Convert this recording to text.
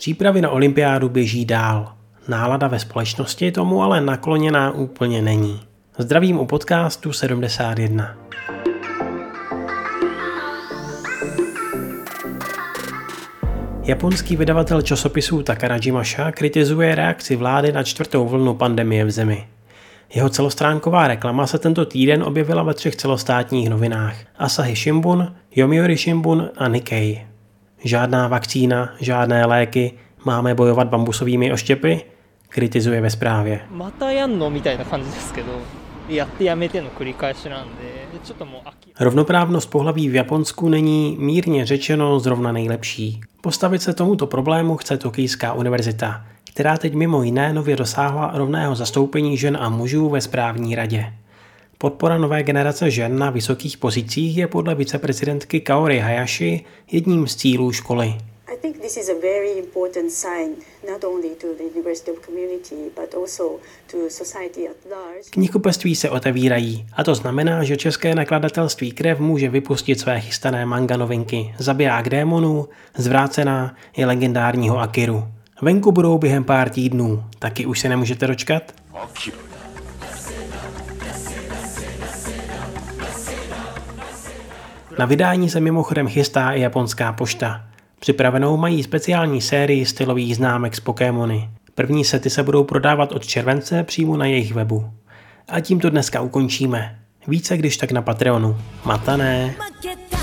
Přípravy na olympiádu běží dál. Nálada ve společnosti tomu ale nakloněná úplně není. Zdravím u podcastu 71. Japonský vydavatel časopisů Takarajimasa kritizuje reakci vlády na čtvrtou vlnu pandemie v zemi. Jeho celostránková reklama se tento týden objevila ve třech celostátních novinách Asahi Shimbun, Yomiuri Shimbun a Nikkei. Žádná vakcína, žádné léky, máme bojovat bambusovými oštěpy, kritizuje ve zprávě. Rovnoprávnost pohlaví v Japonsku není mírně řečeno zrovna nejlepší. Postavit se tomuto problému chce Tokijská univerzita, která teď mimo jiné nově dosáhla rovného zastoupení žen a mužů ve správní radě. Podpora nové generace žen na vysokých pozicích je podle viceprezidentky Kaori Hayashi jedním z cílů školy. Knihkupectví se otevírají a to znamená, že české nakladatelství Krev může vypustit své chystané manga novinky Zabiják démonů, Zvrácená i legendárního Akiru. Venku budou během pár týdnů, taky už se nemůžete dočkat? Na vydání se mimochodem chystá i japonská pošta. Připravenou mají speciální sérii stylových známek z Pokémony. První sety se budou prodávat od července přímo na jejich webu. A tím to dneska ukončíme. Více když tak na Patreonu. Matané! Maketa,